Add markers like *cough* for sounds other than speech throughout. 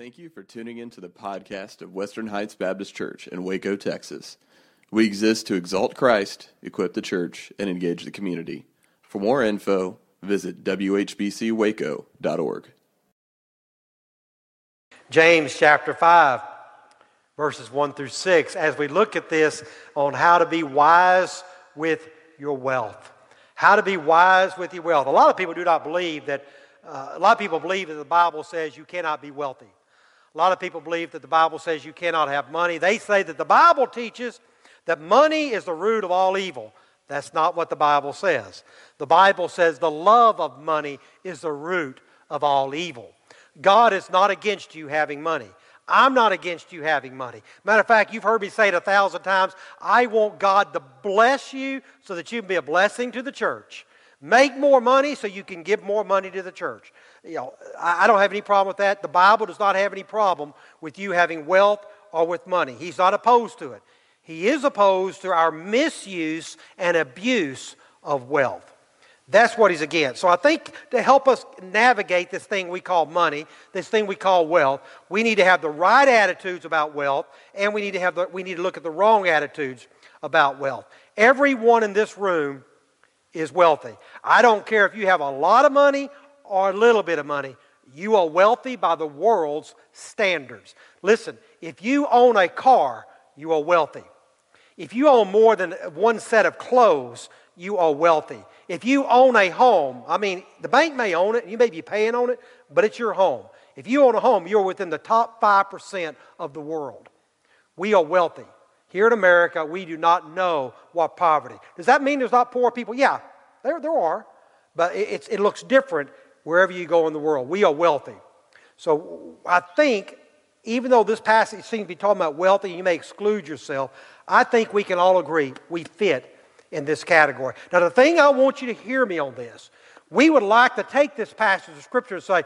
Thank you for tuning in to the podcast of Western Heights Baptist Church in Waco, Texas. We exist to exalt Christ, equip the church, and engage the community. For more info, visit whbcwaco.org. James chapter 5, verses 1 through 6, as we look at this on how to be wise with your wealth. How to be wise with your wealth. A lot of people do not believe that, uh, a lot of people believe that the Bible says you cannot be wealthy. A lot of people believe that the Bible says you cannot have money. They say that the Bible teaches that money is the root of all evil. That's not what the Bible says. The Bible says the love of money is the root of all evil. God is not against you having money. I'm not against you having money. Matter of fact, you've heard me say it a thousand times. I want God to bless you so that you can be a blessing to the church. Make more money so you can give more money to the church. You know, I, I don't have any problem with that. The Bible does not have any problem with you having wealth or with money. He's not opposed to it. He is opposed to our misuse and abuse of wealth. That's what he's against. So I think to help us navigate this thing we call money, this thing we call wealth, we need to have the right attitudes about wealth, and we need to have the, we need to look at the wrong attitudes about wealth. Everyone in this room is wealthy. I don't care if you have a lot of money or a little bit of money. You are wealthy by the world's standards. Listen, if you own a car, you are wealthy. If you own more than one set of clothes, you are wealthy. If you own a home, I mean, the bank may own it, you may be paying on it, but it's your home. If you own a home, you're within the top 5% of the world. We are wealthy. Here in America, we do not know what poverty. Does that mean there's not poor people? Yeah, there, there are. But it, it looks different wherever you go in the world. We are wealthy. So I think, even though this passage seems to be talking about wealthy, you may exclude yourself, I think we can all agree we fit in this category. Now, the thing I want you to hear me on this, we would like to take this passage of Scripture and say,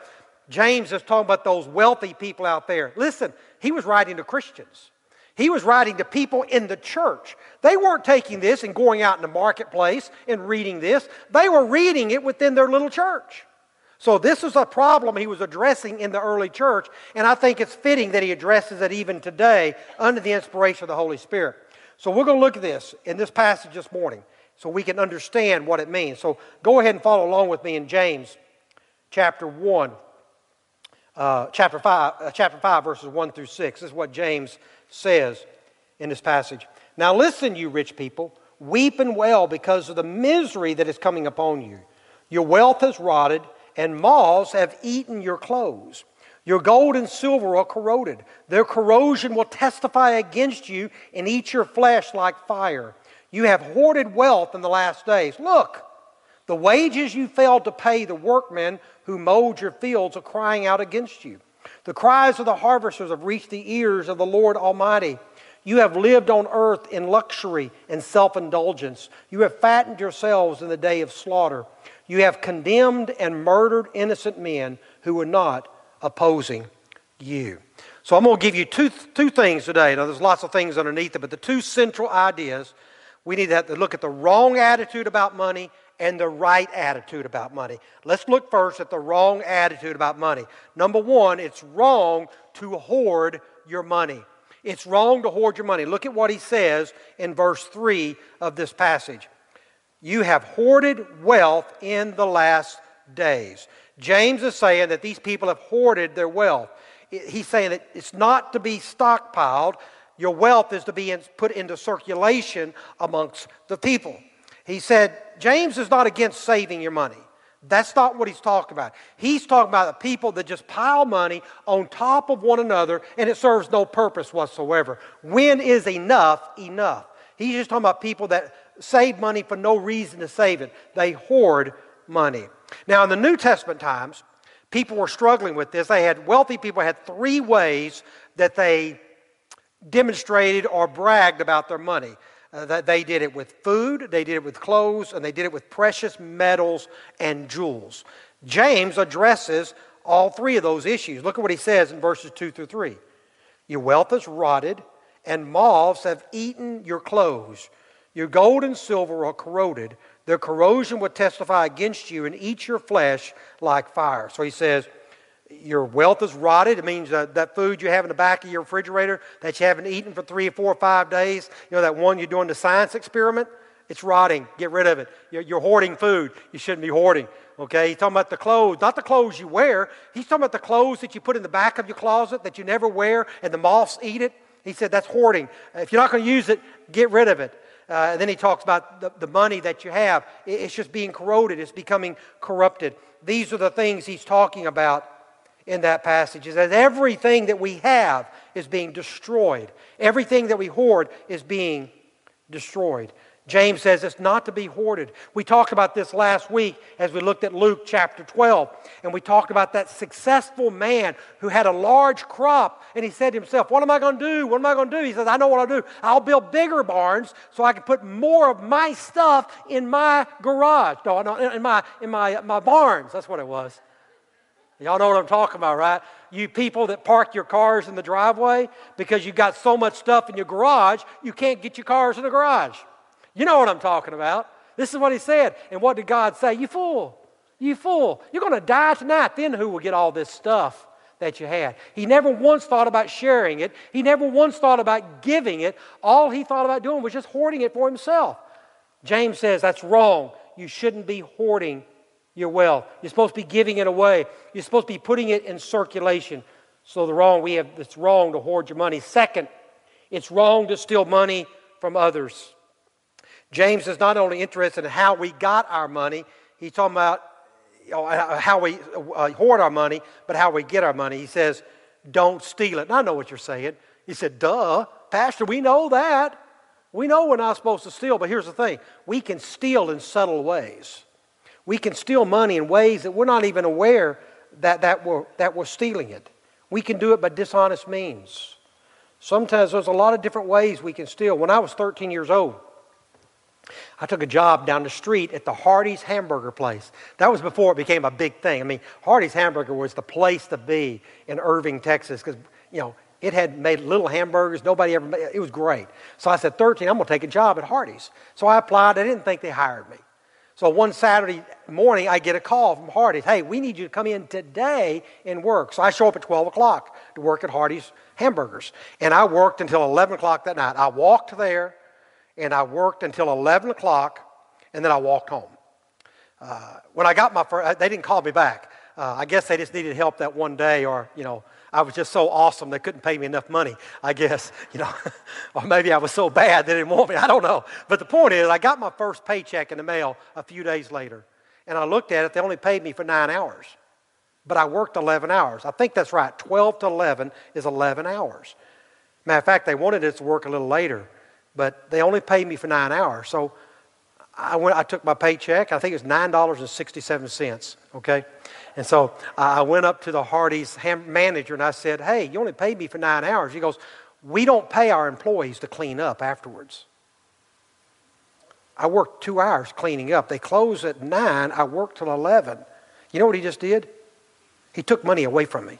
James is talking about those wealthy people out there. Listen, he was writing to Christians. He was writing to people in the church. They weren't taking this and going out in the marketplace and reading this. They were reading it within their little church. So, this is a problem he was addressing in the early church, and I think it's fitting that he addresses it even today under the inspiration of the Holy Spirit. So, we're going to look at this in this passage this morning so we can understand what it means. So, go ahead and follow along with me in James chapter 1, uh, chapter, 5, uh, chapter 5, verses 1 through 6. This is what James says in this passage. Now, listen, you rich people, weep and wail because of the misery that is coming upon you. Your wealth has rotted and moths have eaten your clothes. Your gold and silver are corroded. Their corrosion will testify against you and eat your flesh like fire. You have hoarded wealth in the last days. Look, the wages you failed to pay the workmen who mowed your fields are crying out against you. The cries of the harvesters have reached the ears of the Lord Almighty. You have lived on earth in luxury and self indulgence. You have fattened yourselves in the day of slaughter. You have condemned and murdered innocent men who were not opposing you. So I'm going to give you two, two things today. Now, there's lots of things underneath it, but the two central ideas we need to, to look at the wrong attitude about money and the right attitude about money. Let's look first at the wrong attitude about money. Number one, it's wrong to hoard your money. It's wrong to hoard your money. Look at what he says in verse 3 of this passage. You have hoarded wealth in the last days. James is saying that these people have hoarded their wealth. He's saying that it's not to be stockpiled. Your wealth is to be in, put into circulation amongst the people. He said, James is not against saving your money. That's not what he's talking about. He's talking about the people that just pile money on top of one another and it serves no purpose whatsoever. When is enough enough? He's just talking about people that save money for no reason to save it. They hoard money. Now, in the New Testament times, people were struggling with this. They had wealthy people had three ways that they demonstrated or bragged about their money. Uh, that they did it with food, they did it with clothes, and they did it with precious metals and jewels. James addresses all three of those issues. Look at what he says in verses 2 through 3. Your wealth is rotted, and moths have eaten your clothes. Your gold and silver are corroded. Their corrosion will testify against you and eat your flesh like fire. So he says, your wealth is rotted. It means uh, that food you have in the back of your refrigerator that you haven't eaten for three or four or five days, you know, that one you're doing the science experiment, it's rotting. Get rid of it. You're, you're hoarding food. You shouldn't be hoarding. Okay? He's talking about the clothes, not the clothes you wear. He's talking about the clothes that you put in the back of your closet that you never wear and the moths eat it. He said that's hoarding. If you're not going to use it, get rid of it. Uh, and then he talks about the, the money that you have. It's just being corroded, it's becoming corrupted. These are the things he's talking about in that passage is that everything that we have is being destroyed. Everything that we hoard is being destroyed. James says it's not to be hoarded. We talked about this last week as we looked at Luke chapter 12, and we talked about that successful man who had a large crop, and he said to himself, What am I going to do? What am I going to do? He says, I know what I'll do. I'll build bigger barns so I can put more of my stuff in my garage. No, no in my, in my, my barns. That's what it was. Y'all know what I'm talking about, right? You people that park your cars in the driveway because you've got so much stuff in your garage, you can't get your cars in the garage. You know what I'm talking about. This is what he said. And what did God say? You fool. You fool. You're going to die tonight. Then who will get all this stuff that you had? He never once thought about sharing it. He never once thought about giving it. All he thought about doing was just hoarding it for himself. James says that's wrong. You shouldn't be hoarding your wealth. You're supposed to be giving it away. You're supposed to be putting it in circulation. So the wrong we have it's wrong to hoard your money. Second, it's wrong to steal money from others. James is not only interested in how we got our money, he's talking about how we uh, hoard our money, but how we get our money. He says, don't steal it. And I know what you're saying. He said, duh, Pastor, we know that. We know we're not supposed to steal, but here's the thing we can steal in subtle ways. We can steal money in ways that we're not even aware that, that, we're, that we're stealing it. We can do it by dishonest means. Sometimes there's a lot of different ways we can steal. When I was 13 years old, I took a job down the street at the Hardee's hamburger place. That was before it became a big thing. I mean, Hardee's hamburger was the place to be in Irving, Texas, because, you know, it had made little hamburgers. Nobody ever made it. was great. So I said, 13, I'm going to take a job at Hardee's. So I applied. I didn't think they hired me. So one Saturday morning, I get a call from Hardee's. Hey, we need you to come in today and work. So I show up at 12 o'clock to work at Hardee's Hamburgers. And I worked until 11 o'clock that night. I walked there and I worked until 11 o'clock and then I walked home. Uh, when I got my first, they didn't call me back. Uh, I guess they just needed help that one day or, you know, I was just so awesome they couldn't pay me enough money, I guess, *laughs* you know. *laughs* or maybe I was so bad they didn't want me. I don't know. But the point is, I got my first paycheck in the mail a few days later. And I looked at it, they only paid me for nine hours. But I worked 11 hours. I think that's right. 12 to 11 is 11 hours. Matter of fact, they wanted us to work a little later, but they only paid me for nine hours. So I, went, I took my paycheck. I think it was $9.67, okay? And so I went up to the Hardee's manager and I said, Hey, you only paid me for nine hours. He goes, We don't pay our employees to clean up afterwards. I worked two hours cleaning up. They close at nine. I worked till 11. You know what he just did? He took money away from me.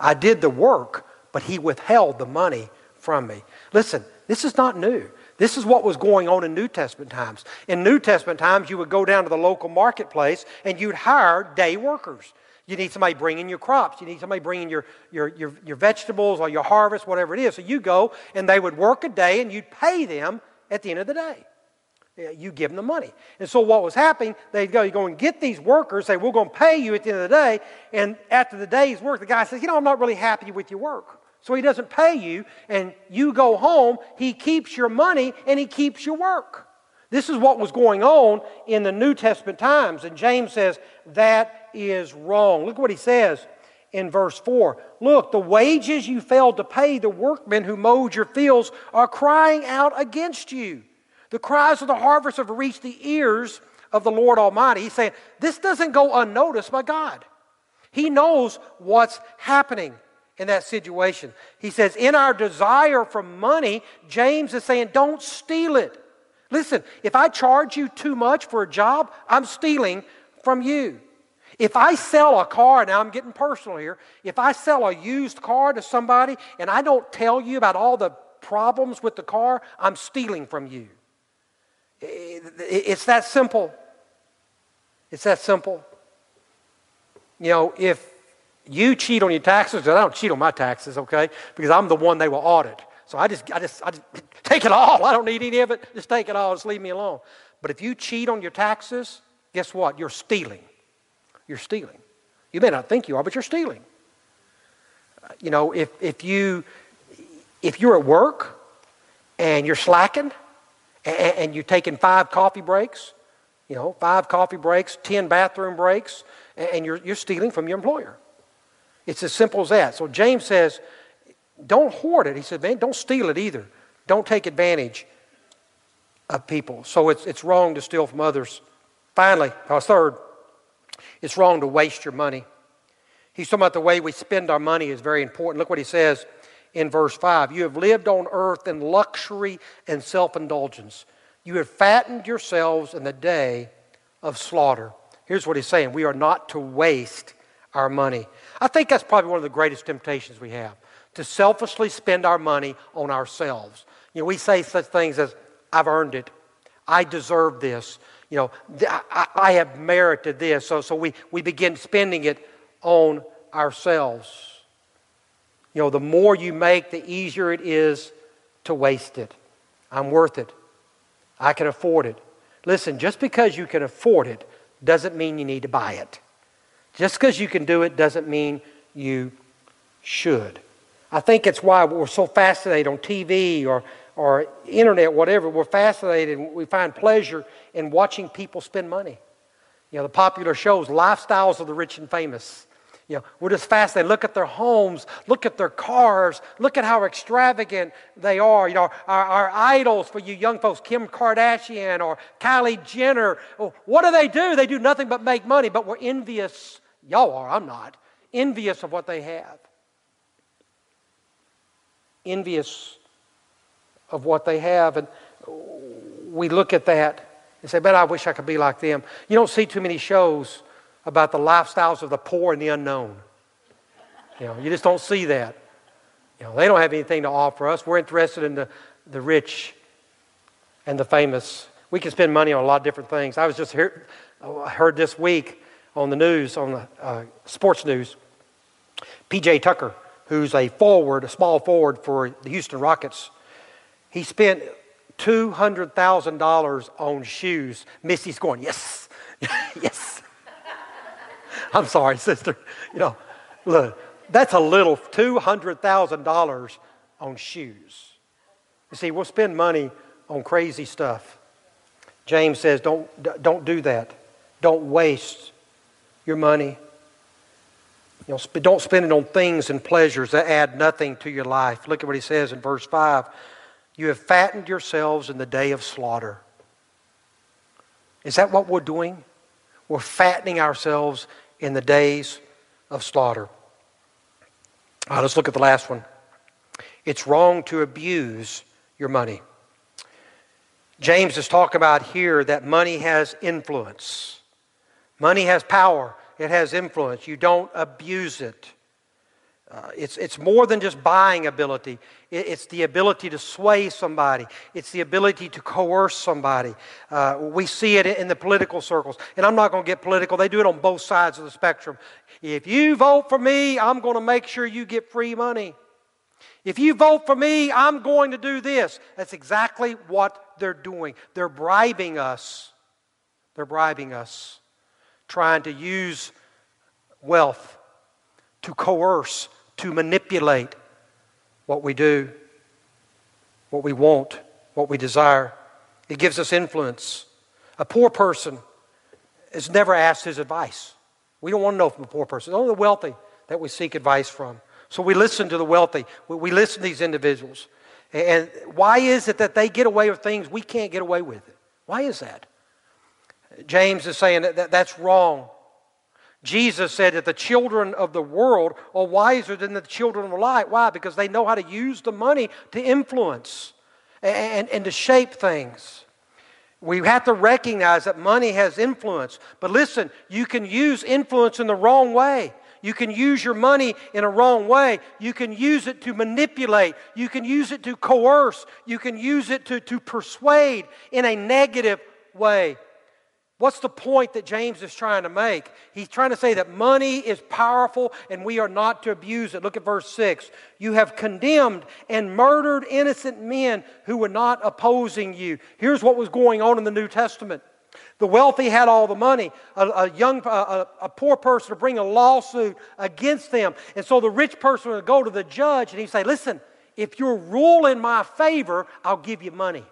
I did the work, but he withheld the money from me. Listen, this is not new. This is what was going on in New Testament times. In New Testament times, you would go down to the local marketplace and you'd hire day workers. You need somebody bringing your crops. You need somebody bringing your, your, your, your vegetables or your harvest, whatever it is. So you go and they would work a day and you'd pay them at the end of the day. You give them the money. And so what was happening, they'd go, you go and get these workers, say, we're going to pay you at the end of the day. And after the day's work, the guy says, you know, I'm not really happy with your work. So he doesn't pay you, and you go home, he keeps your money, and he keeps your work. This is what was going on in the New Testament times. And James says that is wrong. Look what he says in verse 4. Look, the wages you failed to pay the workmen who mowed your fields are crying out against you. The cries of the harvest have reached the ears of the Lord Almighty. He's saying, This doesn't go unnoticed by God. He knows what's happening in that situation. He says, in our desire for money, James is saying, don't steal it. Listen, if I charge you too much for a job, I'm stealing from you. If I sell a car, now I'm getting personal here, if I sell a used car to somebody and I don't tell you about all the problems with the car, I'm stealing from you. It's that simple. It's that simple. You know, if You cheat on your taxes, I don't cheat on my taxes, okay? Because I'm the one they will audit. So I just, I just, I just *laughs* take it all. I don't need any of it. Just take it all. Just leave me alone. But if you cheat on your taxes, guess what? You're stealing. You're stealing. You may not think you are, but you're stealing. You know, if, if you if you're at work and you're slacking and, and you're taking five coffee breaks, you know, five coffee breaks, ten bathroom breaks, and you're, you're stealing from your employer. It's as simple as that. So James says, don't hoard it. He said, man, don't steal it either. Don't take advantage of people. So it's, it's wrong to steal from others. Finally, third, it's wrong to waste your money. He's talking about the way we spend our money is very important. Look what he says in verse 5. You have lived on earth in luxury and self indulgence. You have fattened yourselves in the day of slaughter. Here's what he's saying we are not to waste our money. I think that's probably one of the greatest temptations we have to selfishly spend our money on ourselves. You know, we say such things as, I've earned it. I deserve this. You know, I, I have merited this. So, so we, we begin spending it on ourselves. You know, the more you make, the easier it is to waste it. I'm worth it. I can afford it. Listen, just because you can afford it doesn't mean you need to buy it. Just because you can do it doesn't mean you should. I think it's why we're so fascinated on TV or, or internet, whatever. We're fascinated we find pleasure in watching people spend money. You know, the popular shows, Lifestyles of the Rich and Famous. You know, we're just fascinated. Look at their homes, look at their cars, look at how extravagant they are. You know, our, our idols for you young folks, Kim Kardashian or Kylie Jenner. Oh, what do they do? They do nothing but make money, but we're envious. Y'all are, I'm not. Envious of what they have envious of what they have. And we look at that and say, man, I wish I could be like them. You don't see too many shows about the lifestyles of the poor and the unknown. You know, you just don't see that. You know, they don't have anything to offer us. We're interested in the, the rich and the famous. We can spend money on a lot of different things. I was just here, I uh, heard this week on the news, on the uh, sports news, PJ Tucker who's a forward, a small forward for the Houston Rockets, he spent $200,000 on shoes. Missy's going, yes, *laughs* yes. *laughs* I'm sorry, sister. You know, look, that's a little $200,000 on shoes. You see, we'll spend money on crazy stuff. James says, don't, don't do that. Don't waste your money you know, don't spend it on things and pleasures that add nothing to your life. Look at what he says in verse 5. You have fattened yourselves in the day of slaughter. Is that what we're doing? We're fattening ourselves in the days of slaughter. Right, let's look at the last one. It's wrong to abuse your money. James is talking about here that money has influence. Money has power it has influence. You don't abuse it. Uh, it's, it's more than just buying ability. It, it's the ability to sway somebody. It's the ability to coerce somebody. Uh, we see it in the political circles. And I'm not going to get political. They do it on both sides of the spectrum. If you vote for me, I'm going to make sure you get free money. If you vote for me, I'm going to do this. That's exactly what they're doing. They're bribing us. They're bribing us trying to use wealth to coerce, to manipulate what we do, what we want, what we desire. It gives us influence. A poor person is never asked his advice. We don't want to know from a poor person. It's only the wealthy that we seek advice from. So we listen to the wealthy. We listen to these individuals. And why is it that they get away with things we can't get away with? Why is that? James is saying that that's wrong. Jesus said that the children of the world are wiser than the children of light. Why? Because they know how to use the money to influence and, and to shape things. We have to recognize that money has influence. But listen, you can use influence in the wrong way. You can use your money in a wrong way. You can use it to manipulate. You can use it to coerce. You can use it to, to persuade in a negative way. What's the point that James is trying to make? He's trying to say that money is powerful and we are not to abuse it. Look at verse 6. You have condemned and murdered innocent men who were not opposing you. Here's what was going on in the New Testament. The wealthy had all the money. A, a young, a, a, poor person would bring a lawsuit against them. And so the rich person would go to the judge and he'd say, Listen, if you rule in my favor, I'll give you money.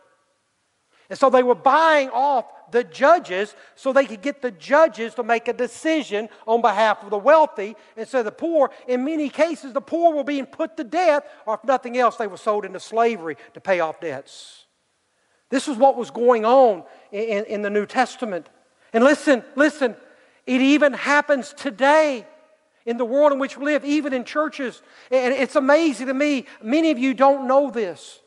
And so they were buying off the judges so they could get the judges to make a decision on behalf of the wealthy instead of the poor. In many cases, the poor were being put to death, or if nothing else, they were sold into slavery to pay off debts. This is what was going on in, in the New Testament. And listen, listen, it even happens today in the world in which we live, even in churches. And it's amazing to me, many of you don't know this.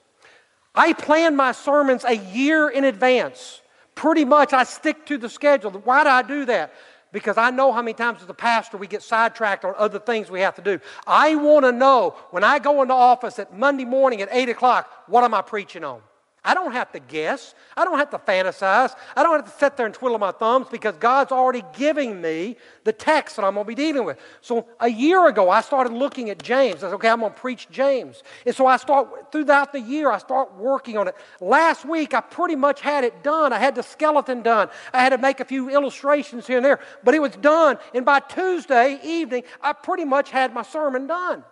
I plan my sermons a year in advance. Pretty much, I stick to the schedule. Why do I do that? Because I know how many times as a pastor we get sidetracked on other things we have to do. I want to know when I go into office at Monday morning at 8 o'clock, what am I preaching on? I don't have to guess. I don't have to fantasize. I don't have to sit there and twiddle my thumbs because God's already giving me the text that I'm going to be dealing with. So a year ago, I started looking at James. I said, okay, I'm going to preach James. And so I start, throughout the year, I start working on it. Last week, I pretty much had it done. I had the skeleton done. I had to make a few illustrations here and there, but it was done. And by Tuesday evening, I pretty much had my sermon done.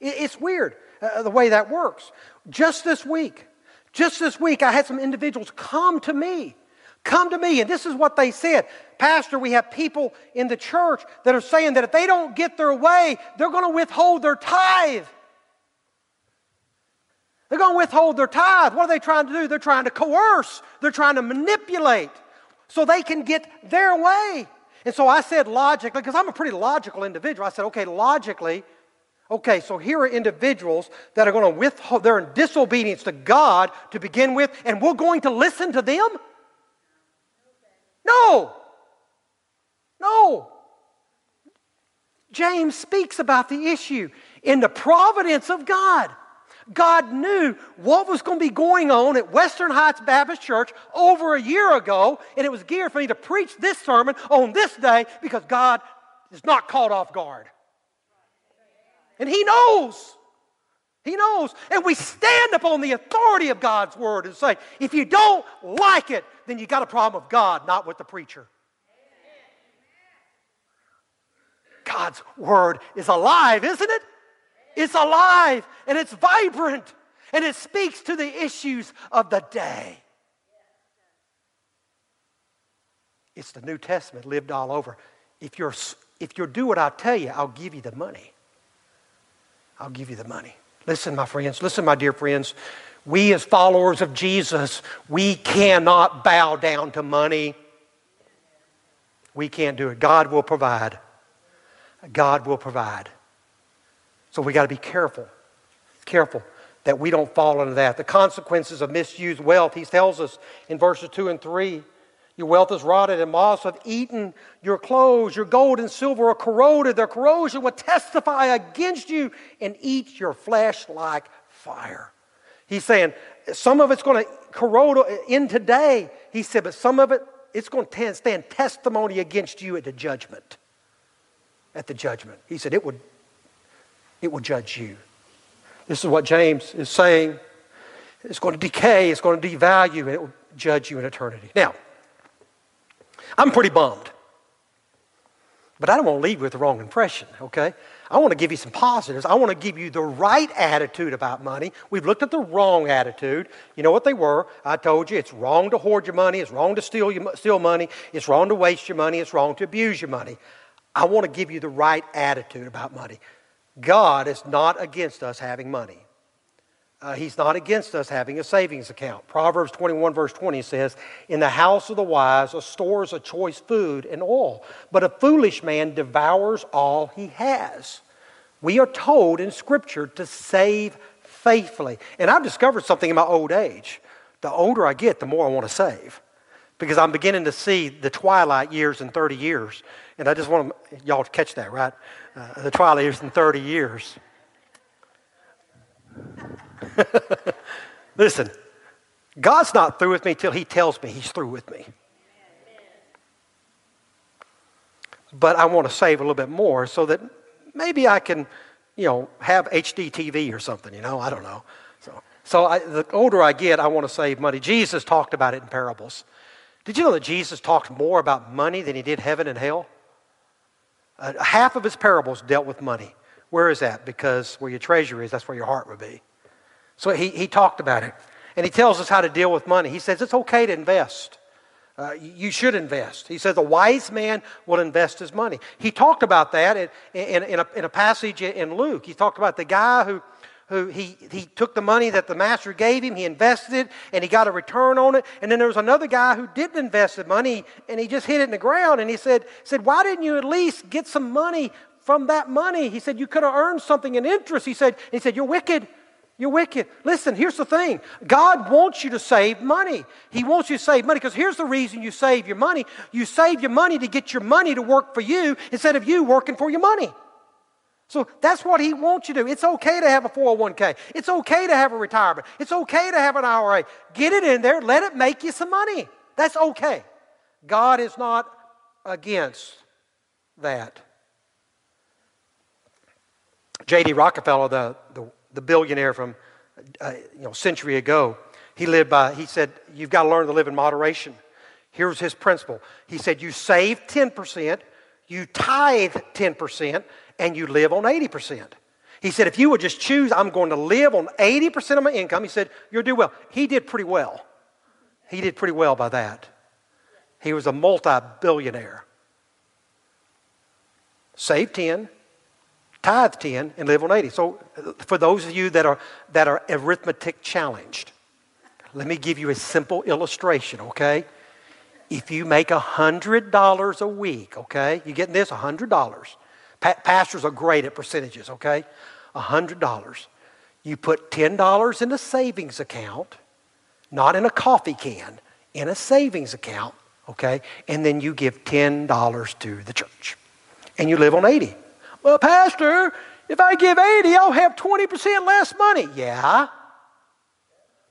It's weird uh, the way that works. Just this week, just this week, I had some individuals come to me. Come to me, and this is what they said. Pastor, we have people in the church that are saying that if they don't get their way, they're going to withhold their tithe. They're going to withhold their tithe. What are they trying to do? They're trying to coerce, they're trying to manipulate so they can get their way. And so I said logically, because I'm a pretty logical individual, I said, okay, logically, Okay, so here are individuals that are going to withhold, they're in disobedience to God to begin with, and we're going to listen to them? No. No. James speaks about the issue in the providence of God. God knew what was going to be going on at Western Heights Baptist Church over a year ago, and it was geared for me to preach this sermon on this day because God is not caught off guard. And He knows. He knows. And we stand upon the authority of God's word and say, if you don't like it, then you got a problem with God, not with the preacher. God's word is alive, isn't it? It's alive and it's vibrant and it speaks to the issues of the day. It's the New Testament lived all over. If you're if you'll do what I tell you, I'll give you the money. I'll give you the money. Listen, my friends, listen, my dear friends. We, as followers of Jesus, we cannot bow down to money. We can't do it. God will provide. God will provide. So we got to be careful, careful that we don't fall into that. The consequences of misused wealth, he tells us in verses 2 and 3. Your wealth is rotted, and moths have eaten your clothes. Your gold and silver are corroded. Their corrosion will testify against you and eat your flesh like fire. He's saying some of it's going to corrode in today. He said, but some of it, it's going to stand testimony against you at the judgment. At the judgment. He said, it would, it will judge you. This is what James is saying. It's going to decay, it's going to devalue, and it will judge you in eternity. Now, I'm pretty bummed. But I don't want to leave with the wrong impression, okay? I want to give you some positives. I want to give you the right attitude about money. We've looked at the wrong attitude. You know what they were? I told you it's wrong to hoard your money, it's wrong to steal, your, steal money, it's wrong to waste your money, it's wrong to abuse your money. I want to give you the right attitude about money. God is not against us having money. Uh, he's not against us having a savings account. Proverbs 21, verse 20 says, In the house of the wise are stores of choice food and oil, but a foolish man devours all he has. We are told in Scripture to save faithfully. And I've discovered something in my old age. The older I get, the more I want to save. Because I'm beginning to see the twilight years in 30 years. And I just want y'all to catch that, right? Uh, the twilight years in 30 years. *laughs* Listen, God's not through with me till He tells me He's through with me. But I want to save a little bit more so that maybe I can, you know, have HD TV or something, you know, I don't know. So, so I, the older I get, I want to save money. Jesus talked about it in parables. Did you know that Jesus talked more about money than he did heaven and hell? Uh, half of his parables dealt with money. Where is that? Because where your treasure is, that's where your heart will be. So he, he talked about it. And he tells us how to deal with money. He says it's okay to invest. Uh, you should invest. He says a wise man will invest his money. He talked about that in, in, in, a, in a passage in Luke. He talked about the guy who who he, he took the money that the master gave him, he invested it, and he got a return on it. And then there was another guy who didn't invest the money, and he just hit it in the ground. And he said, said Why didn't you at least get some money from that money? He said, You could have earned something in interest. He said, he said You're wicked. You're wicked. Listen, here's the thing God wants you to save money. He wants you to save money because here's the reason you save your money. You save your money to get your money to work for you instead of you working for your money. So that's what he wants you to do. It's okay to have a 401k. It's okay to have a retirement. It's okay to have an IRA. Get it in there, let it make you some money. That's okay. God is not against that. J.D. Rockefeller, the, the, the, billionaire from uh, you know, century ago, he lived by, he said, you've got to learn to live in moderation. Here's his principle. He said, you save 10%, you tithe 10%, and you live on 80%. He said, if you would just choose, I'm going to live on 80% of my income, he said, you'll do well. He did pretty well. He did pretty well by that. He was a multi billionaire. Save 10, tithe 10, and live on 80. So, for those of you that are, that are arithmetic challenged, let me give you a simple illustration, okay? If you make $100 a week, okay? You getting this? $100. Pa- pastors are great at percentages, okay? $100. You put $10 in a savings account, not in a coffee can, in a savings account, okay? And then you give $10 to the church. And you live on 80. Well, Pastor, if I give 80, I'll have 20% less money. Yeah.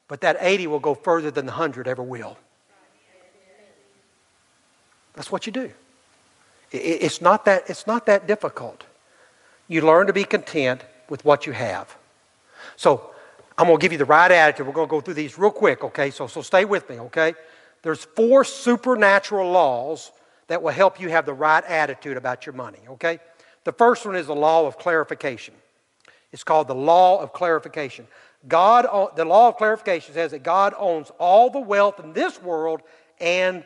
But that 80 will go further than the 100 ever will. That's what you do. It's not that, it's not that difficult. You learn to be content with what you have. So I'm going to give you the right attitude. We're going to go through these real quick, okay? So, so stay with me, okay? There's four supernatural laws that will help you have the right attitude about your money, okay? The first one is the law of clarification. It's called the law of clarification. God, the law of clarification says that God owns all the wealth in this world and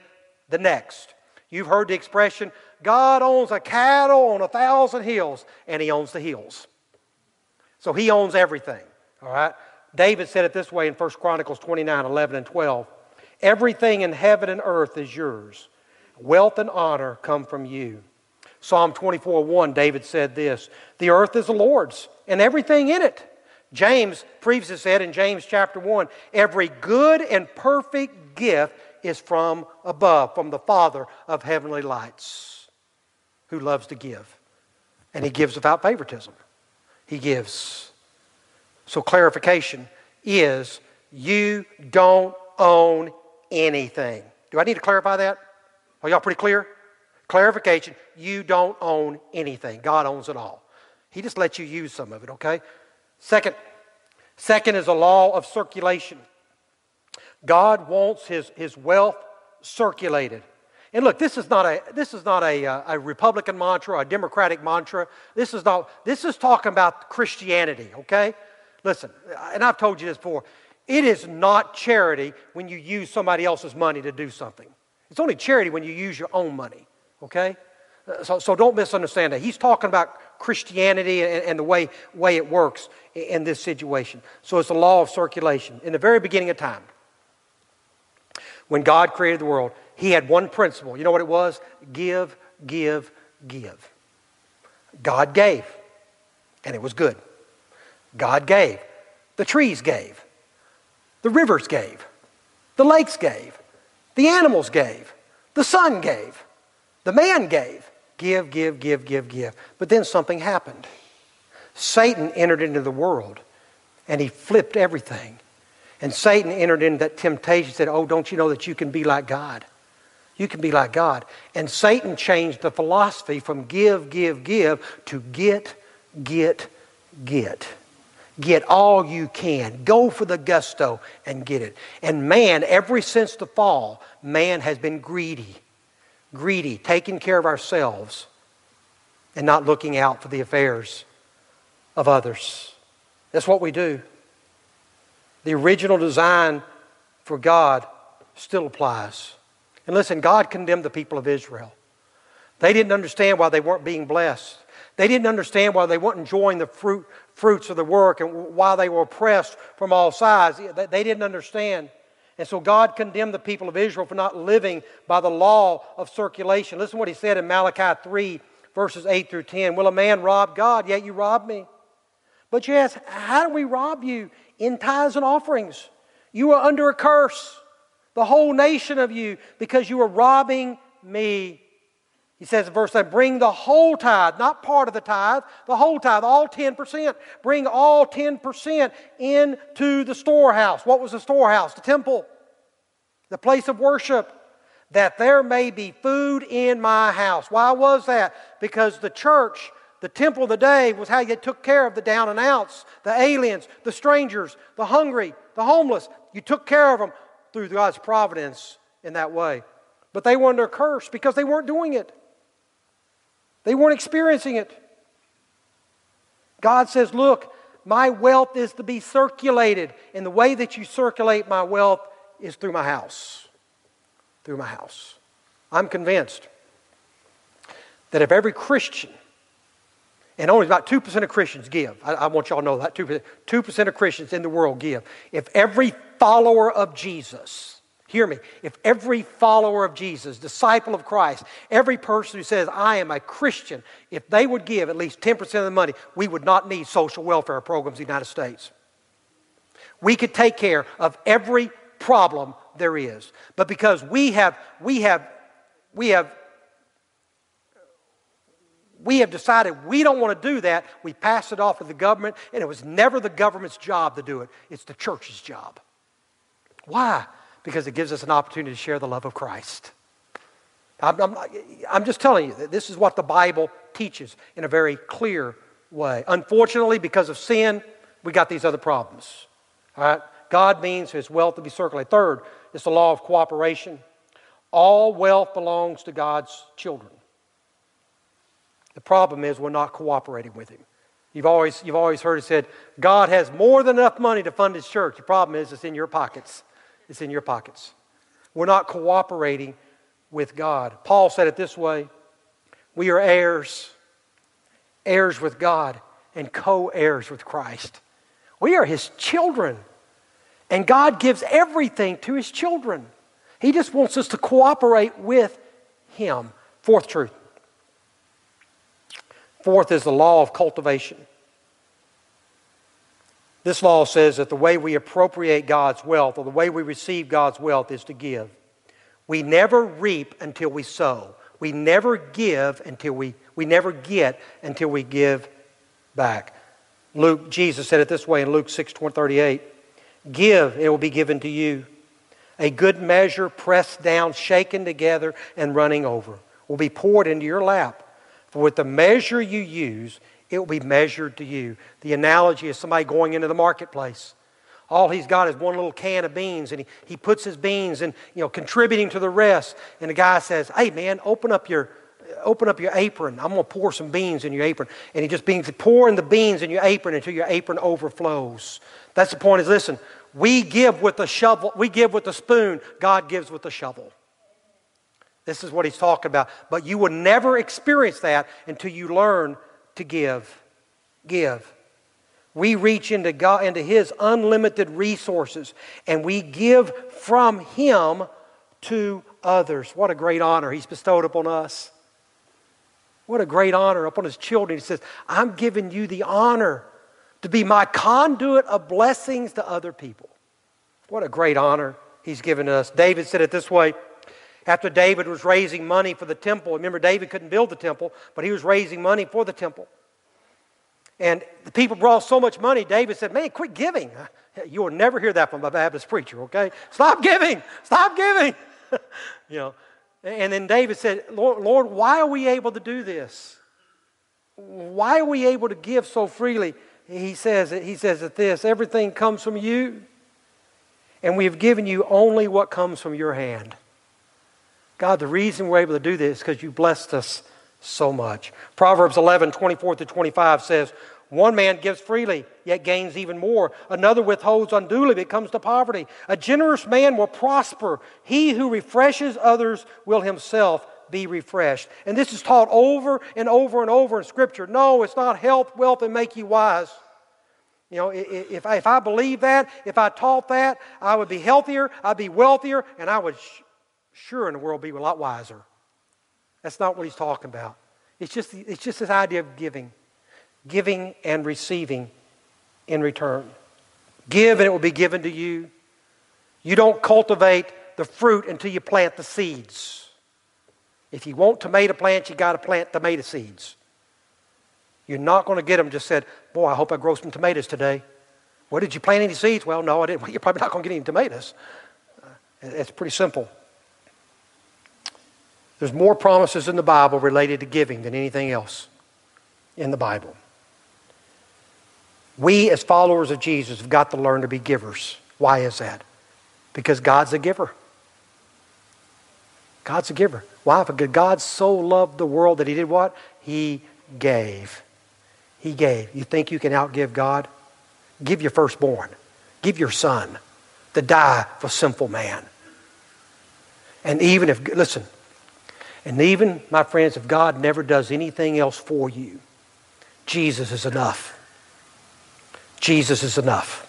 the next. You've heard the expression, God owns a cattle on a thousand hills, and he owns the hills. So he owns everything. All right? David said it this way in 1 Chronicles 29 11 and 12. Everything in heaven and earth is yours. Wealth and honor come from you. Psalm 24 1, David said this The earth is the Lord's, and everything in it. James previously said in James chapter 1 Every good and perfect gift is from above, from the Father of heavenly lights, who loves to give. And he gives without favoritism. He gives. So, clarification is you don't own anything. Do I need to clarify that? Are y'all pretty clear? Clarification you don't own anything. God owns it all. He just lets you use some of it, okay? Second, second is a law of circulation. God wants his, his wealth circulated. And look, this is not a this is not a, uh, a Republican mantra, a Democratic mantra. This is not this is talking about Christianity, okay? Listen, and I've told you this before. It is not charity when you use somebody else's money to do something. It's only charity when you use your own money, okay? Uh, so, so don't misunderstand that. He's talking about Christianity and, and the way, way it works in, in this situation. So it's the law of circulation. In the very beginning of time, when God created the world, He had one principle. You know what it was? Give, give, give. God gave, and it was good. God gave. The trees gave. The rivers gave. The lakes gave. The animals gave. The sun gave. The man gave. Give, give, give, give, give. But then something happened. Satan entered into the world and he flipped everything. And Satan entered into that temptation, and said, Oh, don't you know that you can be like God? You can be like God. And Satan changed the philosophy from give, give, give to get, get, get. Get all you can. Go for the gusto and get it. And man, ever since the fall, man has been greedy. Greedy, taking care of ourselves and not looking out for the affairs of others. That's what we do. The original design for God still applies. And listen, God condemned the people of Israel. They didn't understand why they weren't being blessed. They didn't understand why they weren't enjoying the fruit, fruits of the work and why they were oppressed from all sides. They didn't understand. And so God condemned the people of Israel for not living by the law of circulation. Listen to what he said in Malachi 3, verses 8 through 10. Will a man rob God? Yet you rob me. But you ask, how do we rob you? In tithes and offerings. You are under a curse, the whole nation of you, because you are robbing me. He says in verse 9, bring the whole tithe, not part of the tithe, the whole tithe, all 10%. Bring all 10% into the storehouse. What was the storehouse? The temple, the place of worship, that there may be food in my house. Why was that? Because the church, the temple of the day, was how you took care of the down and outs, the aliens, the strangers, the hungry, the homeless. You took care of them through God's providence in that way. But they were under a curse because they weren't doing it. They weren't experiencing it. God says, Look, my wealth is to be circulated. And the way that you circulate my wealth is through my house. Through my house. I'm convinced that if every Christian, and only about 2% of Christians give, I, I want y'all to know that 2%, 2% of Christians in the world give. If every follower of Jesus, Hear me. If every follower of Jesus, disciple of Christ, every person who says, I am a Christian, if they would give at least 10% of the money, we would not need social welfare programs in the United States. We could take care of every problem there is. But because we have, we have, we have, we have decided we don't want to do that, we pass it off to the government, and it was never the government's job to do it. It's the church's job. Why? because it gives us an opportunity to share the love of Christ. I'm, I'm, I'm, just telling you that this is what the Bible teaches in a very clear way. Unfortunately, because of sin, we got these other problems. All right? God means his wealth to be circulated. Third, it's the law of cooperation. All wealth belongs to God's children. The problem is we're not cooperating with him. You've always, you've always heard it said, God has more than enough money to fund his church. The problem is it's in your pockets. It's in your pockets. We're not cooperating with God. Paul said it this way We are heirs, heirs with God, and co heirs with Christ. We are his children. And God gives everything to his children. He just wants us to cooperate with him. Fourth truth. Fourth is the law of cultivation. This law says that the way we appropriate God's wealth or the way we receive God's wealth is to give. We never reap until we sow. We never give until we, we never get until we give back. Luke, Jesus said it this way in Luke 6 38 Give, it will be given to you. A good measure, pressed down, shaken together, and running over, will be poured into your lap. For with the measure you use, it will be measured to you. The analogy is somebody going into the marketplace. All he's got is one little can of beans, and he, he puts his beans and you know contributing to the rest. And the guy says, "Hey man, open up your open up your apron. I'm going to pour some beans in your apron." And he just begins pouring the beans in your apron until your apron overflows. That's the point. Is listen, we give with the shovel, we give with the spoon. God gives with the shovel. This is what he's talking about. But you will never experience that until you learn to give. Give. We reach into God into His unlimited resources and we give from Him to others. What a great honor He's bestowed upon us. What a great honor upon His children. He says, I'm giving you the honor to be my conduit of blessings to other people. What a great honor He's given us. David said it this way after David was raising money for the temple. Remember, David couldn't build the temple, but he was raising money for the temple. And the people brought so much money, David said, Man, quit giving. *laughs* You will never hear that from a Baptist preacher, okay? Stop giving. Stop giving. *laughs* you know. And then David said, Lord, Lord, why are we able to do this? Why are we able to give so freely? He says, he says that this everything comes from you, and we have given you only what comes from your hand. God, the reason we're able to do this is because you blessed us so much. Proverbs 11, 24 to 25 says, One man gives freely, yet gains even more. Another withholds unduly, but comes to poverty. A generous man will prosper. He who refreshes others will himself be refreshed. And this is taught over and over and over in Scripture. No, it's not health, wealth, and make you wise. You know, if I, if I believed that, if I taught that, I would be healthier, I'd be wealthier, and I would sure in the world be a lot wiser. That's not what he's talking about. It's just, it's just this idea of giving, giving and receiving in return. Give and it will be given to you. You don't cultivate the fruit until you plant the seeds. If you want tomato plants, you got to plant tomato seeds. You're not going to get them just said, Boy, I hope I grow some tomatoes today. Well, did you plant any seeds? Well, no, I didn't. Well, *laughs* you're probably not going to get any tomatoes. It's pretty simple. There's more promises in the Bible related to giving than anything else in the Bible. We, as followers of Jesus, have got to learn to be givers. Why is that? Because God's a giver. God's a giver. Why? Because God so loved the world that He did what? He gave. He gave. You think you can outgive God? Give your firstborn. Give your son to die for sinful man. And even if, listen, and even, my friends, if God never does anything else for you, Jesus is enough. Jesus is enough.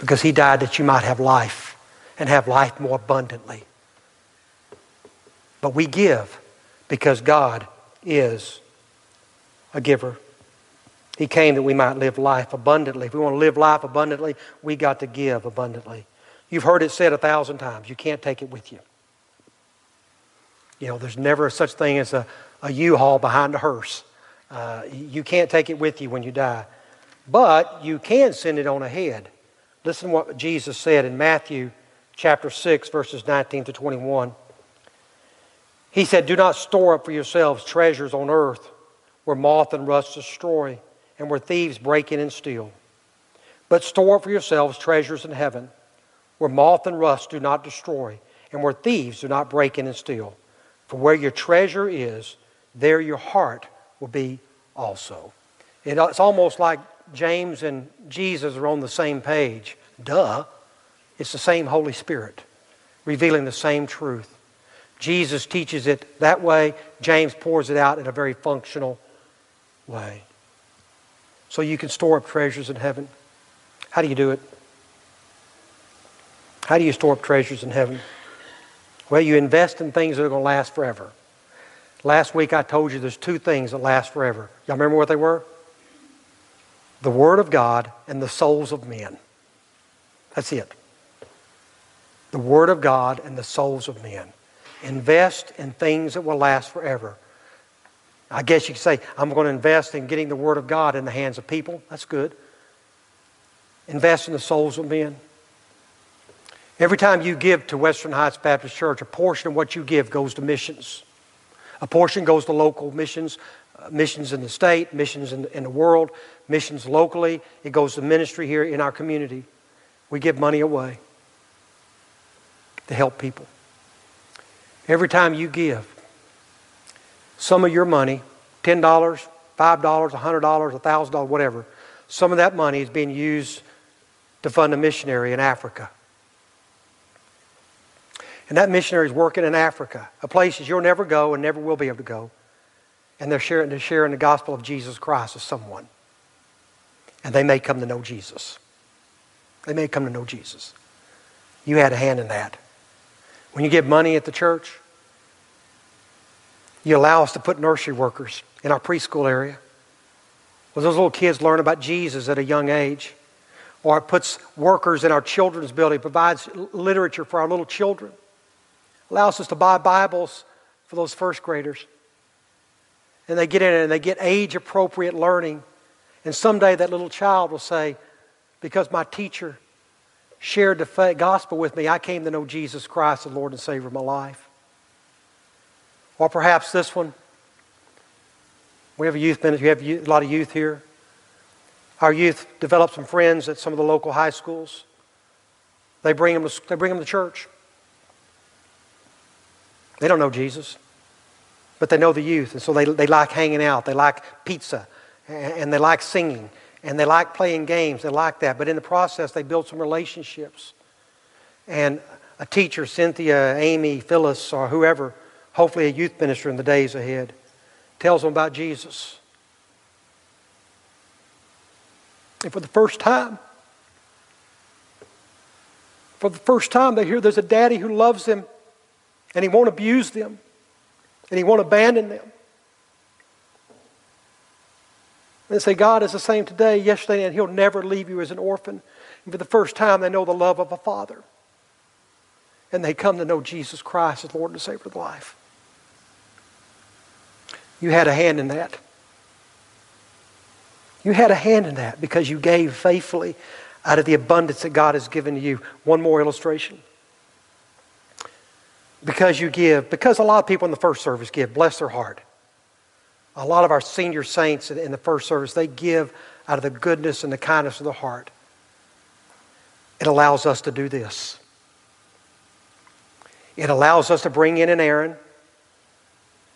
Because he died that you might have life and have life more abundantly. But we give because God is a giver. He came that we might live life abundantly. If we want to live life abundantly, we got to give abundantly. You've heard it said a thousand times. You can't take it with you. You know, there's never such thing as a, a U-Haul behind a hearse. Uh, you can't take it with you when you die. But you can send it on ahead. Listen to what Jesus said in Matthew chapter 6, verses 19 to 21. He said, Do not store up for yourselves treasures on earth where moth and rust destroy and where thieves break in and steal. But store up for yourselves treasures in heaven where moth and rust do not destroy and where thieves do not break in and steal. For where your treasure is, there your heart will be also. It's almost like James and Jesus are on the same page. Duh. It's the same Holy Spirit revealing the same truth. Jesus teaches it that way, James pours it out in a very functional way. So you can store up treasures in heaven. How do you do it? How do you store up treasures in heaven? Well, you invest in things that are going to last forever. Last week I told you there's two things that last forever. Y'all remember what they were? The Word of God and the souls of men. That's it. The Word of God and the souls of men. Invest in things that will last forever. I guess you could say, I'm going to invest in getting the Word of God in the hands of people. That's good. Invest in the souls of men. Every time you give to Western Heights Baptist Church, a portion of what you give goes to missions. A portion goes to local missions, missions in the state, missions in, in the world, missions locally. It goes to ministry here in our community. We give money away to help people. Every time you give, some of your money, $10, $5, $100, $1,000, whatever, some of that money is being used to fund a missionary in Africa and that missionary is working in Africa, a place that you'll never go and never will be able to go. And they're sharing, they're sharing the gospel of Jesus Christ with someone. And they may come to know Jesus. They may come to know Jesus. You had a hand in that. When you give money at the church, you allow us to put nursery workers in our preschool area. Well, those little kids learn about Jesus at a young age. Or it puts workers in our children's building, provides literature for our little children allows us to buy Bibles for those first graders. And they get in it and they get age appropriate learning. And someday that little child will say, Because my teacher shared the gospel with me, I came to know Jesus Christ, the Lord and Savior of my life. Or perhaps this one. We have a youth ministry, we have a lot of youth here. Our youth develop some friends at some of the local high schools. They bring them to, they bring them to church. They don't know Jesus, but they know the youth, and so they, they like hanging out. They like pizza, and, they like singing, and they like playing games. They like that. But in the process, they build some relationships. And a teacher, Cynthia, Amy, Phyllis, or whoever, hopefully a youth minister in the days ahead, tells them about Jesus. And for the first time, for the first time, they hear there's a daddy who loves them and he won't abuse them and he won't abandon them. And say, God is the same today, yesterday, and he'll never leave you as an orphan. And for the first time, they know the love of a father. And they come to know Jesus Christ as Lord and Savior of life. You had a hand in that. You had a hand in that because you gave faithfully out of the abundance that God has given you. One more illustration. Because you give, because a lot of people in the first service give, bless their heart. A lot of our senior saints in the first service, they give out of the goodness and the kindness of the heart. It allows us to do this. It allows us to bring in an Aaron.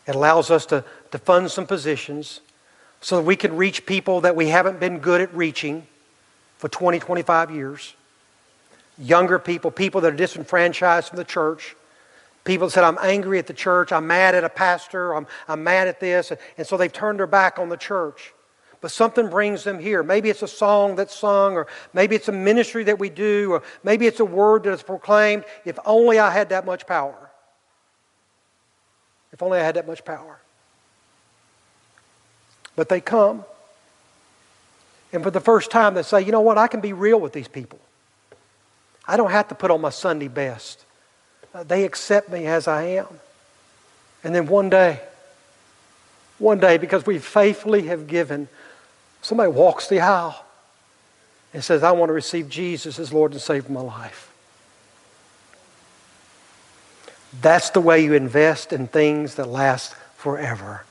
It allows us to, to fund some positions so that we can reach people that we haven't been good at reaching for 20, 25 years. Younger people, people that are disenfranchised from the church. People said, I'm angry at the church, I'm mad at a pastor, I'm, I'm mad at this. And so they've turned their back on the church. But something brings them here. Maybe it's a song that's sung, or maybe it's a ministry that we do, or maybe it's a word that is proclaimed. If only I had that much power. If only I had that much power. But they come. And for the first time, they say, you know what? I can be real with these people. I don't have to put on my Sunday best. Uh, they accept me as I am. And then one day, one day, because we faithfully have given, somebody walks the aisle and says, I want to receive Jesus as Lord and Savior of my life. That's the way you invest in things that last forever.